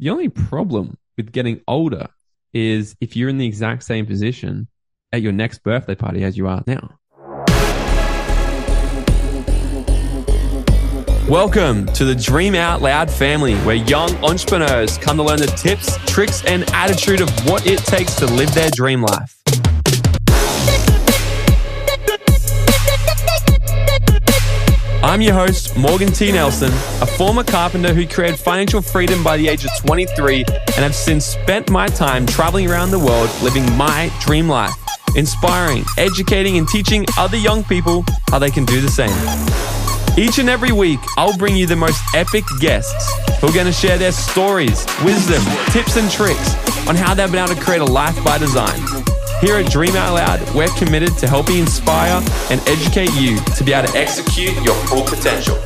The only problem with getting older is if you're in the exact same position at your next birthday party as you are now. Welcome to the Dream Out Loud family, where young entrepreneurs come to learn the tips, tricks, and attitude of what it takes to live their dream life. I'm your host, Morgan T. Nelson, a former carpenter who created financial freedom by the age of 23 and have since spent my time traveling around the world living my dream life, inspiring, educating, and teaching other young people how they can do the same. Each and every week, I'll bring you the most epic guests who are going to share their stories, wisdom, tips, and tricks on how they've been able to create a life by design. Here at Dream Out Loud, we're committed to helping inspire and educate you to be able to execute your full potential.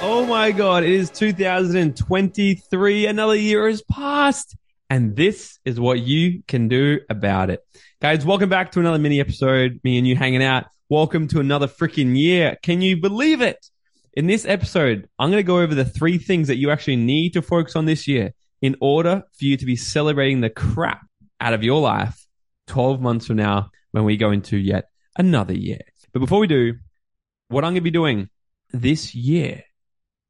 Oh my God, it is 2023. Another year has passed, and this is what you can do about it. Guys, welcome back to another mini episode. Me and you hanging out. Welcome to another freaking year. Can you believe it? In this episode, I'm going to go over the three things that you actually need to focus on this year in order for you to be celebrating the crap out of your life 12 months from now when we go into yet another year. But before we do, what I'm going to be doing this year,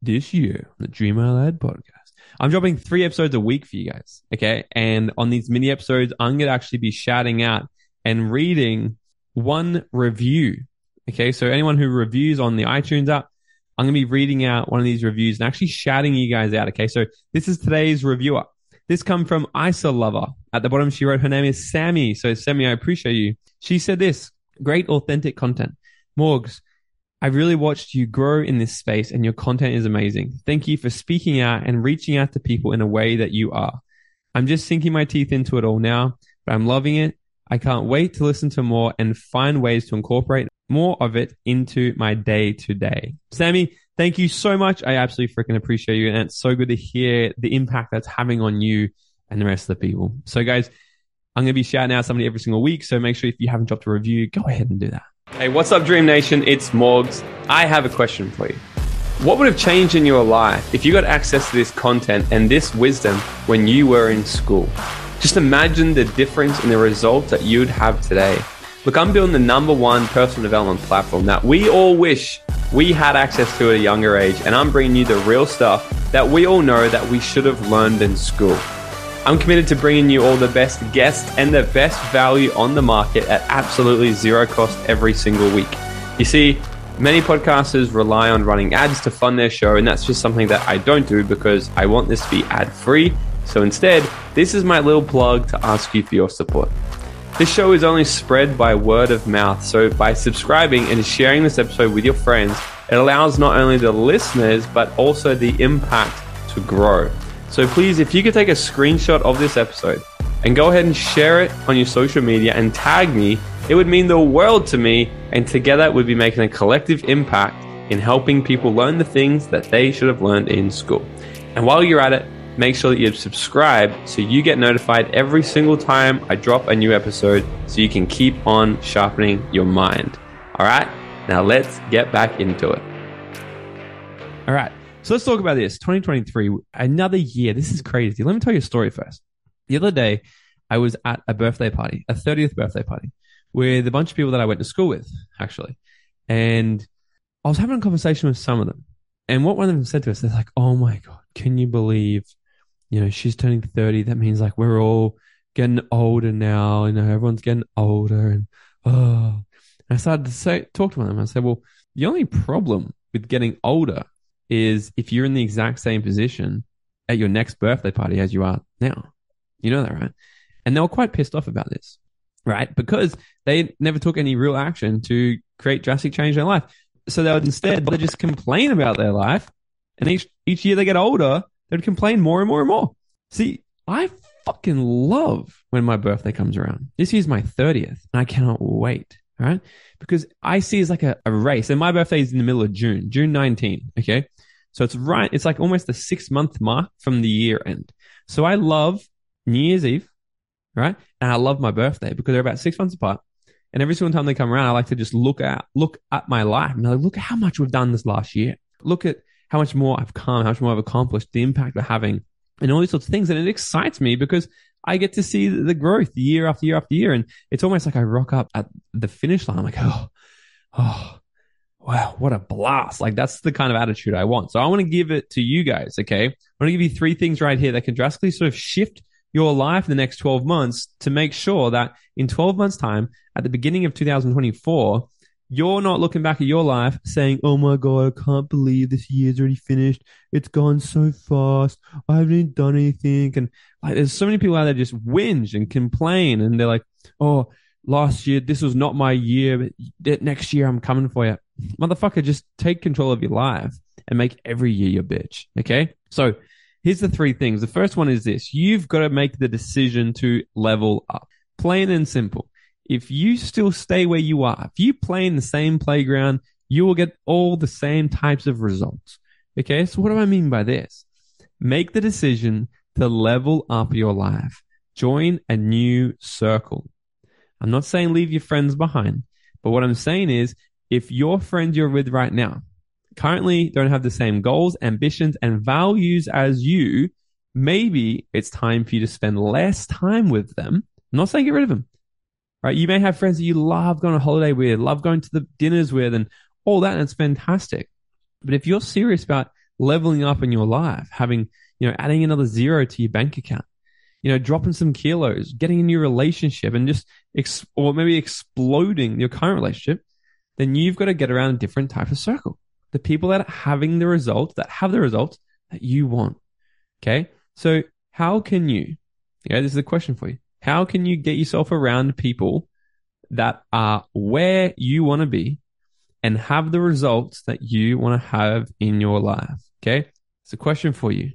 this year, the Dream Loud podcast, I'm dropping three episodes a week for you guys. Okay. And on these mini episodes, I'm going to actually be shouting out and reading one review. Okay. So anyone who reviews on the iTunes app, I'm going to be reading out one of these reviews and actually shouting you guys out. Okay. So this is today's reviewer. This come from Isa Lover. At the bottom, she wrote her name is Sammy. So Sammy, I appreciate you. She said this great authentic content. Morgs, I've really watched you grow in this space and your content is amazing. Thank you for speaking out and reaching out to people in a way that you are. I'm just sinking my teeth into it all now, but I'm loving it. I can't wait to listen to more and find ways to incorporate more of it into my day to day. Sammy, thank you so much. I absolutely freaking appreciate you. And it's so good to hear the impact that's having on you and the rest of the people. So, guys, I'm going to be shouting out somebody every single week. So make sure if you haven't dropped a review, go ahead and do that. Hey, what's up, Dream Nation? It's Morgs. I have a question for you. What would have changed in your life if you got access to this content and this wisdom when you were in school? Just imagine the difference in the results that you'd have today. Look, I'm building the number one personal development platform that we all wish we had access to at a younger age, and I'm bringing you the real stuff that we all know that we should have learned in school. I'm committed to bringing you all the best guests and the best value on the market at absolutely zero cost every single week. You see, many podcasters rely on running ads to fund their show, and that's just something that I don't do because I want this to be ad free. So instead, this is my little plug to ask you for your support. This show is only spread by word of mouth, so by subscribing and sharing this episode with your friends, it allows not only the listeners but also the impact to grow. So please, if you could take a screenshot of this episode and go ahead and share it on your social media and tag me, it would mean the world to me, and together we'd be making a collective impact in helping people learn the things that they should have learned in school. And while you're at it, make sure that you subscribe so you get notified every single time I drop a new episode so you can keep on sharpening your mind. All right, now let's get back into it. All right, so let's talk about this 2023, another year. This is crazy. Let me tell you a story first. The other day, I was at a birthday party, a 30th birthday party, with a bunch of people that I went to school with, actually. And I was having a conversation with some of them. And what one of them said to us, they're like, oh my God, can you believe you know, she's turning 30. That means like we're all getting older now. You know, everyone's getting older. And, oh, and I started to say, talk to them. I said, well, the only problem with getting older is if you're in the exact same position at your next birthday party as you are now. You know that, right? And they were quite pissed off about this, right? Because they never took any real action to create drastic change in their life. So they would instead they just complain about their life. And each, each year they get older, they'd complain more and more and more. See, I fucking love when my birthday comes around. This year's my 30th, and I cannot wait, right? Because I see it's like a, a race, and my birthday is in the middle of June, June 19, okay? So it's right, it's like almost the six month mark from the year end. So I love New Year's Eve, right? And I love my birthday because they're about six months apart. And every single time they come around, I like to just look at look at my life and like, look at how much we've done this last year. Look at how much more I've come, how much more I've accomplished, the impact we're having, and all these sorts of things. And it excites me because I get to see the growth year after year after year. And it's almost like I rock up at the finish line. I'm like, oh, oh, wow, what a blast. Like that's the kind of attitude I want. So I want to give it to you guys. Okay. I want to give you three things right here that can drastically sort of shift your life in the next 12 months to make sure that in 12 months time, at the beginning of 2024, you're not looking back at your life saying, Oh my God, I can't believe this year's already finished. It's gone so fast. I haven't done anything. And like, there's so many people out there just whinge and complain. And they're like, Oh, last year, this was not my year, but next year I'm coming for you. Motherfucker, just take control of your life and make every year your bitch. Okay. So here's the three things. The first one is this. You've got to make the decision to level up. Plain and simple. If you still stay where you are, if you play in the same playground, you will get all the same types of results. Okay. So what do I mean by this? Make the decision to level up your life. Join a new circle. I'm not saying leave your friends behind, but what I'm saying is if your friend you're with right now currently don't have the same goals, ambitions, and values as you, maybe it's time for you to spend less time with them. I'm not saying get rid of them, right? You may have friends that you love going on holiday with, love going to the dinners with, and all that, and it's fantastic. But if you're serious about leveling up in your life, having, you know, adding another zero to your bank account, you know, dropping some kilos, getting a new relationship, and just, ex- or maybe exploding your current relationship, then you've got to get around a different type of circle. The people that are having the results, that have the results that you want. Okay. So how can you, yeah, this is a question for you. How can you get yourself around people that are where you want to be and have the results that you want to have in your life? Okay. It's a question for you.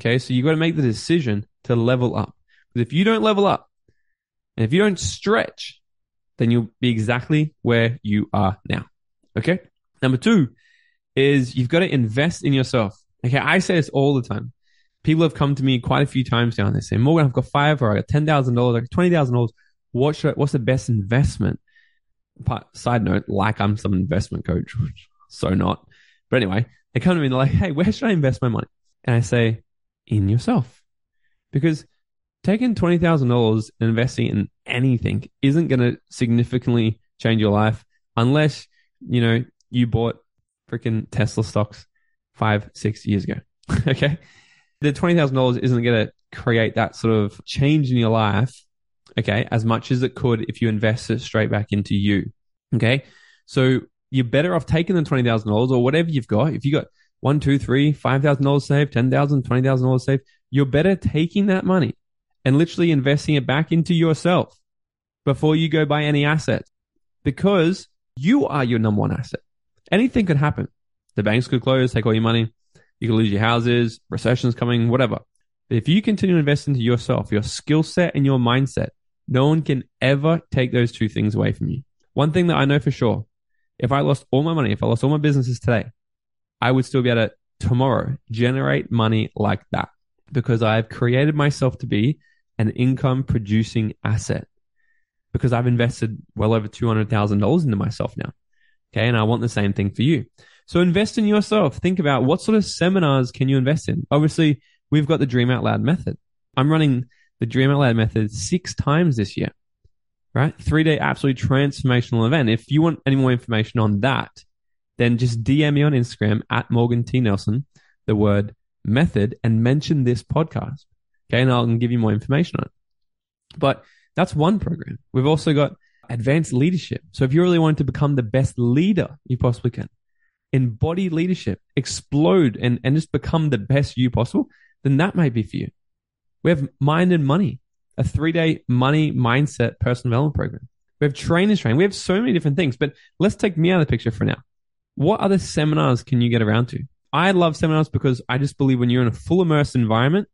Okay. So you got to make the decision to level up. Because if you don't level up and if you don't stretch, then you'll be exactly where you are now. Okay. Number two is you've got to invest in yourself. Okay. I say this all the time. People have come to me quite a few times now and they say, Morgan, I've got five or I got $10,000, I got $20,000. What should I, what's the best investment? Side note, like I'm some investment coach, which so not. But anyway, they come to me and they're like, Hey, where should I invest my money? And I say, in yourself. Because taking $20,000 and investing in anything isn't going to significantly change your life unless, you know, you bought freaking Tesla stocks five, six years ago. okay. The $20,000 isn't going to create that sort of change in your life. Okay. As much as it could if you invest it straight back into you. Okay. So you're better off taking the $20,000 or whatever you've got. If you got one, two, three, five thousand dollars saved, ten thousand, twenty thousand dollars saved, you're better taking that money and literally investing it back into yourself before you go buy any assets because you are your number one asset. Anything could happen. The banks could close, take all your money. You could lose your houses, recessions coming, whatever. But if you continue to invest into yourself, your skill set and your mindset, no one can ever take those two things away from you. One thing that I know for sure, if I lost all my money, if I lost all my businesses today, I would still be able to tomorrow generate money like that because I've created myself to be an income producing asset because I've invested well over $200,000 into myself now. Okay. And I want the same thing for you. So invest in yourself. Think about what sort of seminars can you invest in? Obviously, we've got the Dream Out Loud method. I'm running the Dream Out Loud method six times this year, right? Three day absolutely transformational event. If you want any more information on that, then just DM me on Instagram at Morgan T. Nelson, the word method, and mention this podcast. Okay. And I'll give you more information on it. But that's one program. We've also got advanced leadership. So if you really want to become the best leader you possibly can, embody leadership, explode and, and just become the best you possible, then that may be for you. We have mind and money, a three day money mindset personal development program. We have trainers training. We have so many different things, but let's take me out of the picture for now. What other seminars can you get around to? I love seminars because I just believe when you're in a full immersed environment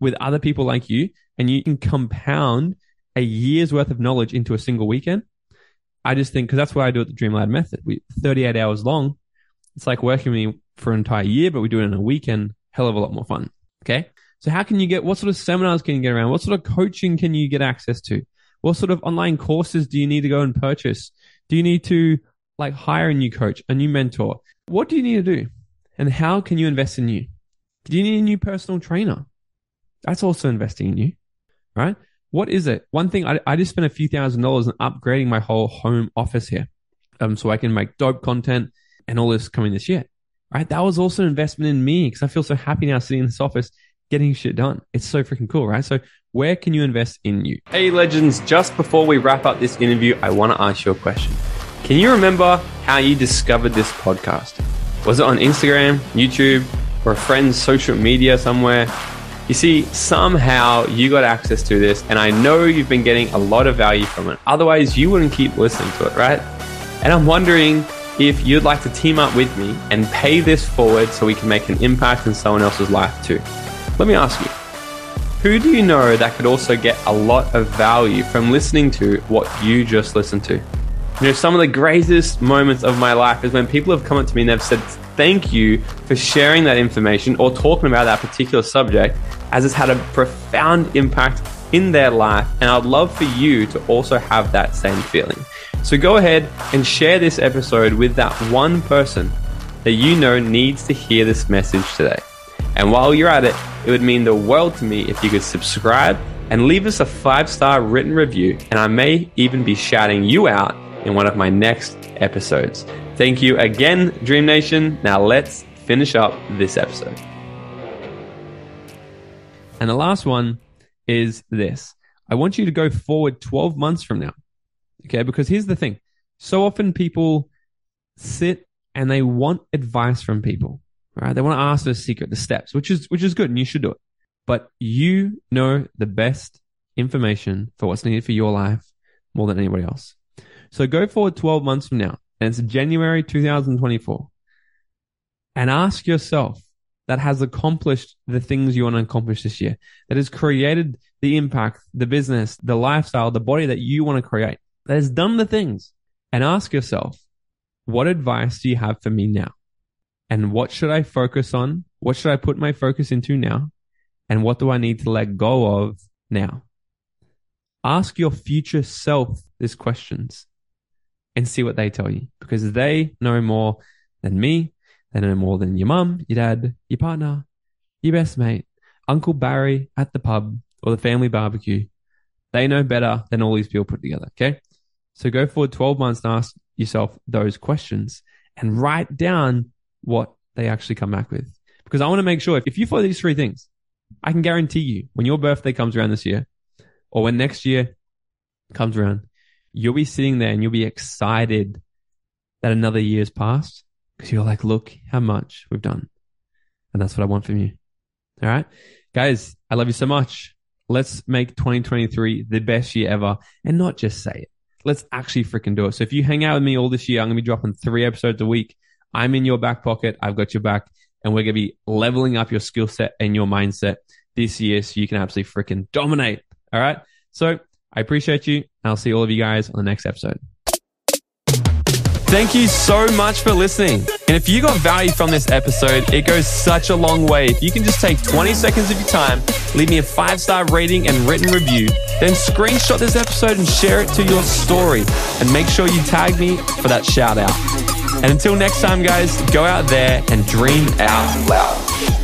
with other people like you and you can compound a year's worth of knowledge into a single weekend. I just think, because that's why I do at the Dream Lad method. We 38 hours long. It's like working with me for an entire year, but we do it in a weekend. Hell of a lot more fun. Okay. So how can you get, what sort of seminars can you get around? What sort of coaching can you get access to? What sort of online courses do you need to go and purchase? Do you need to like hire a new coach, a new mentor? What do you need to do? And how can you invest in you? Do you need a new personal trainer? That's also investing in you, right? What is it? One thing I, I just spent a few thousand dollars on upgrading my whole home office here, um, so I can make dope content and all this coming this year, right? That was also an investment in me because I feel so happy now sitting in this office getting shit done. It's so freaking cool, right? So where can you invest in you? Hey, legends, just before we wrap up this interview, I want to ask you a question. Can you remember how you discovered this podcast? Was it on Instagram, YouTube, or a friend's social media somewhere? You see, somehow you got access to this, and I know you've been getting a lot of value from it. Otherwise, you wouldn't keep listening to it, right? And I'm wondering if you'd like to team up with me and pay this forward so we can make an impact in someone else's life too. Let me ask you who do you know that could also get a lot of value from listening to what you just listened to? You know, some of the greatest moments of my life is when people have come up to me and they've said, Thank you for sharing that information or talking about that particular subject, as it's had a profound impact in their life. And I'd love for you to also have that same feeling. So go ahead and share this episode with that one person that you know needs to hear this message today. And while you're at it, it would mean the world to me if you could subscribe and leave us a five star written review. And I may even be shouting you out in one of my next episodes. Thank you again, Dream Nation. Now let's finish up this episode. And the last one is this I want you to go forward 12 months from now. Okay, because here's the thing so often people sit and they want advice from people, right? They want to ask for the secret, the steps, which is which is good, and you should do it. But you know the best information for what's needed for your life more than anybody else. So go forward 12 months from now, and it's January 2024, and ask yourself that has accomplished the things you want to accomplish this year, that has created the impact, the business, the lifestyle, the body that you want to create, that has done the things, and ask yourself, what advice do you have for me now? And what should I focus on? What should I put my focus into now? And what do I need to let go of now? Ask your future self these questions and see what they tell you because they know more than me. They know more than your mum, your dad, your partner, your best mate, Uncle Barry at the pub or the family barbecue. They know better than all these people put together. Okay. So go forward 12 months and ask yourself those questions and write down what they actually come back with. Because I want to make sure if, if you follow these three things, I can guarantee you when your birthday comes around this year or when next year comes around, you'll be sitting there and you'll be excited that another year's passed because you're like, look how much we've done. And that's what I want from you. All right. Guys, I love you so much. Let's make 2023 the best year ever and not just say it. Let's actually freaking do it. So if you hang out with me all this year, I'm going to be dropping three episodes a week. I'm in your back pocket. I've got your back and we're going to be leveling up your skill set and your mindset this year so you can absolutely freaking dominate. All right. So I appreciate you. I'll see all of you guys on the next episode. Thank you so much for listening. And if you got value from this episode, it goes such a long way. If you can just take 20 seconds of your time, leave me a five star rating and written review, then screenshot this episode and share it to your story. And make sure you tag me for that shout out. And until next time, guys, go out there and dream out loud.